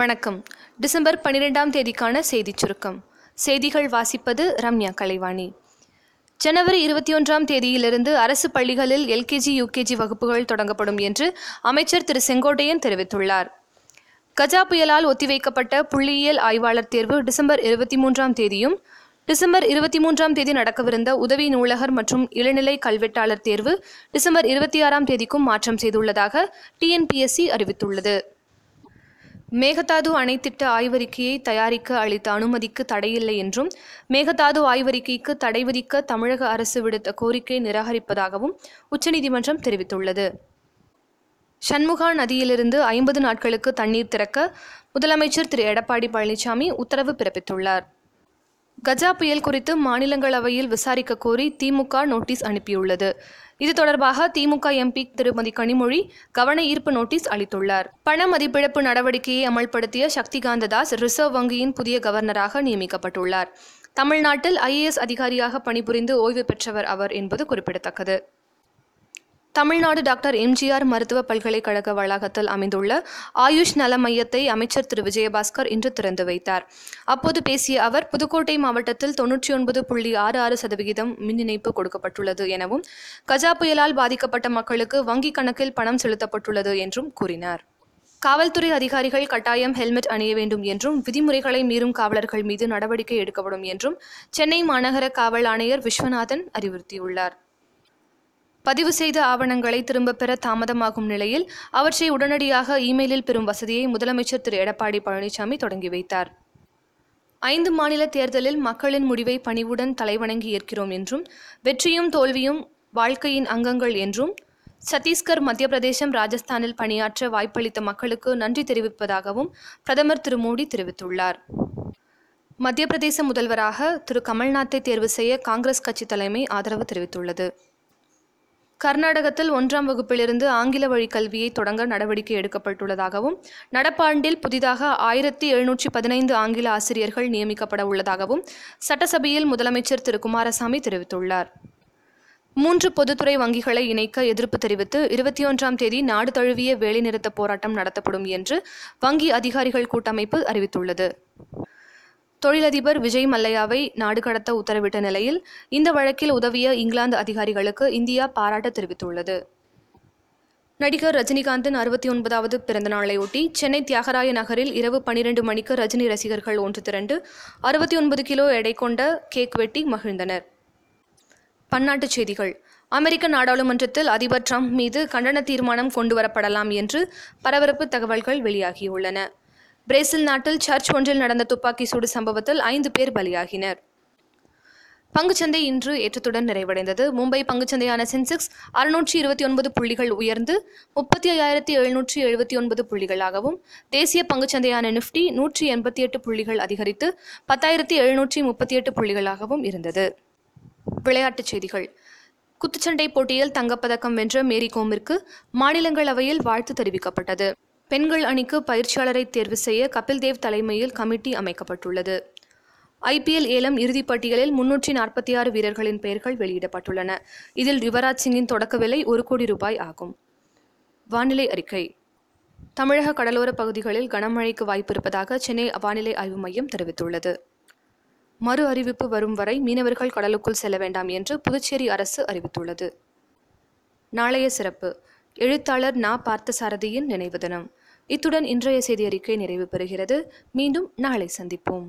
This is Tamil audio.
வணக்கம். டிசம்பர் பன்னிரெண்டாம் தேதிக்கான செய்திச் சுருக்கம். செய்திகள் வாசிப்பது ரம்யா கலைவாணி. ஜனவரி இருபத்தி ஒன்றாம் தேதியிலிருந்து அரசு பள்ளிகளில் எல்கேஜி யூகேஜி வகுப்புகள் தொடங்கப்படும் என்று அமைச்சர் திரு செங்கோட்டையன் தெரிவித்துள்ளார். கஜா புயலால் ஒத்திவைக்கப்பட்ட புள்ளியியல் ஆய்வாளர் தேர்வு டிசம்பர் இருபத்தி மூன்றாம் தேதியும் டிசம்பர் இருபத்தி மூன்றாம் தேதி நடக்கவிருந்த உதவி நூலகர் மற்றும் இளநிலை கல்வெட்டாளர் தேர்வு டிசம்பர் இருபத்தி ஆறாம் தேதிக்கும் மாற்றம் செய்துள்ளதாக டிஎன்பிஎஸ்சி அறிவித்துள்ளது. மேகதாது அணை திட்ட ஆய்வறிக்கையை தயாரிக்க அளித்த அனுமதிக்கு தடையில்லை என்றும் மேகதாது ஆய்வறிக்கைக்கு தடை விதிக்க தமிழக அரசு விடுத்த கோரிக்கை நிராகரிப்பதாகவும் உச்சநீதிமன்றம் தெரிவித்துள்ளது. சண்முகா நதியிலிருந்து ஐம்பது நாட்களுக்கு தண்ணீர் திறக்க முதலமைச்சர் திரு. எடப்பாடி பழனிசாமி உத்தரவு பிறப்பித்துள்ளார். கஜா புயல் குறித்து மாநிலங்களவையில் விசாரிக்க கோரி திமுக நோட்டீஸ் அனுப்பியுள்ளது. இது தொடர்பாக திமுக எம்பி திருமதி கனிமொழி கவன ஈர்ப்பு நோட்டீஸ் அளித்துள்ளார். பண மதிப்பிழப்பு நடவடிக்கையை அமல்படுத்திய சக்திகாந்த தாஸ் ரிசர்வ் வங்கியின் புதிய கவர்னராக நியமிக்கப்பட்டுள்ளார். தமிழ்நாட்டில் ஐஏஎஸ் அதிகாரியாக பணிபுரிந்து ஓய்வு பெற்றவர் அவர் என்பது குறிப்பிடத்தக்கது. தமிழ்நாடு டாக்டர் எம்ஜிஆர் மருத்துவ பல்கலைக்கழக வளாகத்தில் அமைந்துள்ள ஆயுஷ் நல மையத்தை அமைச்சர் திரு. விஜயபாஸ்கர் இன்று திறந்து வைத்தார். அப்போது பேசிய அவர் புதுக்கோட்டை மாவட்டத்தில் தொன்னூற்றி ஒன்பது புள்ளி ஆறு ஆறு சதவிகிதம் மின் இணைப்பு கொடுக்கப்பட்டுள்ளது எனவும் கஜா புயலால் பாதிக்கப்பட்ட மக்களுக்கு வங்கிக் கணக்கில் பணம் செலுத்தப்பட்டுள்ளது என்றும் கூறினார். காவல்துறை அதிகாரிகள் கட்டாயம் ஹெல்மெட் அணிய வேண்டும் என்றும் விதிமுறைகளை மீறும் காவலர்கள் மீது நடவடிக்கை எடுக்கப்படும் என்றும் சென்னை மாநகர காவல் ஆணையர் விஸ்வநாதன் அறிவுறுத்தியுள்ளார். பதிவு செய்த ஆவணங்களை திரும்பப் பெற தாமதமாகும் நிலையில் அவற்றை உடனடியாக இமெயிலில் பெறும் வசதியை முதலமைச்சர் திரு. எடப்பாடி பழனிசாமி தொடங்கி வைத்தார். ஐந்து மாநில தேர்தலில் மக்களின் முடிவை பணிவுடன் தலைவணங்கி ஏற்கிறோம் என்றும் வெற்றியும் தோல்வியும் வாழ்க்கையின் அங்கங்கள் என்றும் சத்தீஸ்கர் மத்திய பிரதேசம் ராஜஸ்தானில் பணியாற்ற வாய்ப்பளித்த மக்களுக்கு நன்றி தெரிவிப்பதாகவும் பிரதமர் திரு. மோடி தெரிவித்துள்ளார். மத்திய பிரதேச முதல்வராக திரு. கமல்நாத்தை தேர்வு செய்ய காங்கிரஸ் கட்சி தலைமை ஆதரவு தெரிவித்துள்ளது. கர்நாடகத்தில் ஒன்றாம் வகுப்பிலிருந்து ஆங்கில வழி கல்வியை தொடங்க நடவடிக்கை எடுக்கப்பட்டுள்ளதாகவும் நடப்பாண்டில் புதிதாக ஆயிரத்தி எழுநூற்றி பதினைந்து ஆங்கில ஆசிரியர்கள் நியமிக்கப்பட உள்ளதாகவும் சட்டசபையில் முதலமைச்சர் திரு. குமாரசாமி தெரிவித்துள்ளார். மூன்று பொதுத்துறை வங்கிகளை இணைக்க எதிர்ப்பு தெரிவித்து இருபத்தி ஒன்றாம் தேதி நாடு தழுவிய வேலைநிறுத்த போராட்டம் நடத்தப்படும் என்று வங்கி அதிகாரிகள் கூட்டமைப்பு அறிவித்துள்ளது. தொழிலதிபர் விஜய் மல்லையாவை நாடு கடத்த உத்தரவிட்ட நிலையில் இந்த வழக்கில் உதவிய இங்கிலாந்து அதிகாரிகளுக்கு இந்தியா பாராட்டு தெரிவித்துள்ளது. நடிகர் ரஜினிகாந்தின் அறுபத்தி ஒன்பதாவது பிறந்தநாளையொட்டி சென்னை தியாகராய நகரில் இரவு பனிரெண்டு மணிக்கு ரஜினி ரசிகர்கள் ஒன்று திரண்டு அறுபத்தி ஒன்பது கிலோ எடை கொண்ட கேக் வெட்டி மகிழ்ந்தனர். பன்னாட்டுச் செய்திகள். அமெரிக்க நாடாளுமன்றத்தில் அதிபர் ட்ரம்ப் மீது கண்டன தீர்மானம் கொண்டுவரப்படலாம் என்று பரபரப்பு தகவல்கள் வெளியாகியுள்ளன. பிரேசில் நாட்டில் சர்ச் ஒன்றில் நடந்த துப்பாக்கி சூடு சம்பவத்தில் ஐந்து பேர் பலியாகினர். பங்குச்சந்தை இன்று ஏற்றத்துடன் நிறைவடைந்தது. மும்பை பங்குச்சந்தையான சென்செக்ஸ் அறுநூற்றி இருபத்தி ஒன்பது புள்ளிகள் உயர்ந்து முப்பத்தி ஐயாயிரத்தி எழுநூற்றி எழுபத்தி ஒன்பது புள்ளிகளாகவும் தேசிய பங்குச்சந்தையான நிஃப்டி நூற்றி எண்பத்தி எட்டு புள்ளிகள் அதிகரித்து பத்தாயிரத்தி எழுநூற்றி முப்பத்தி எட்டு புள்ளிகளாகவும் இருந்தது. விளையாட்டுச் செய்திகள். குத்துச்சண்டை போட்டியில் தங்கப்பதக்கம் வென்ற மேரி கோமிற்கு மாநிலங்களவையில் வாழ்த்து தெரிவிக்கப்பட்டது. பெண்கள் அணிக்கு பயிற்சியாளரை தேர்வு செய்ய கபில் தேவ் தலைமையில் கமிட்டி அமைக்கப்பட்டுள்ளது. ஐபிஎல் ஏலம் இறுதிப் பட்டியலில் முன்னூற்றி நாற்பத்தி ஆறு வீரர்களின் பெயர்கள் வெளியிடப்பட்டுள்ளன. இதில் யுவராஜ் சிங்கின் தொடக்க விலை ஒரு கோடி ரூபாய் ஆகும். வானிலை அறிக்கை. தமிழக கடலோர பகுதிகளில் கனமழைக்கு வாய்ப்பு இருப்பதாக சென்னை வானிலை ஆய்வு மையம் தெரிவித்துள்ளது. மறு அறிவிப்பு வரும் வரை மீனவர்கள் கடலுக்குள் செல்ல வேண்டாம் என்று புதுச்சேரி அரசு அறிவித்துள்ளது. நாளைய சிறப்பு. எழுத்தாளர் நா. பார்த்தசாரதியின் நினைவு தினம். இத்துடன் இன்றைய செய்தி அறிக்கை நிறைவு பெறுகிறது. மீண்டும் நாளை சந்திப்போம்.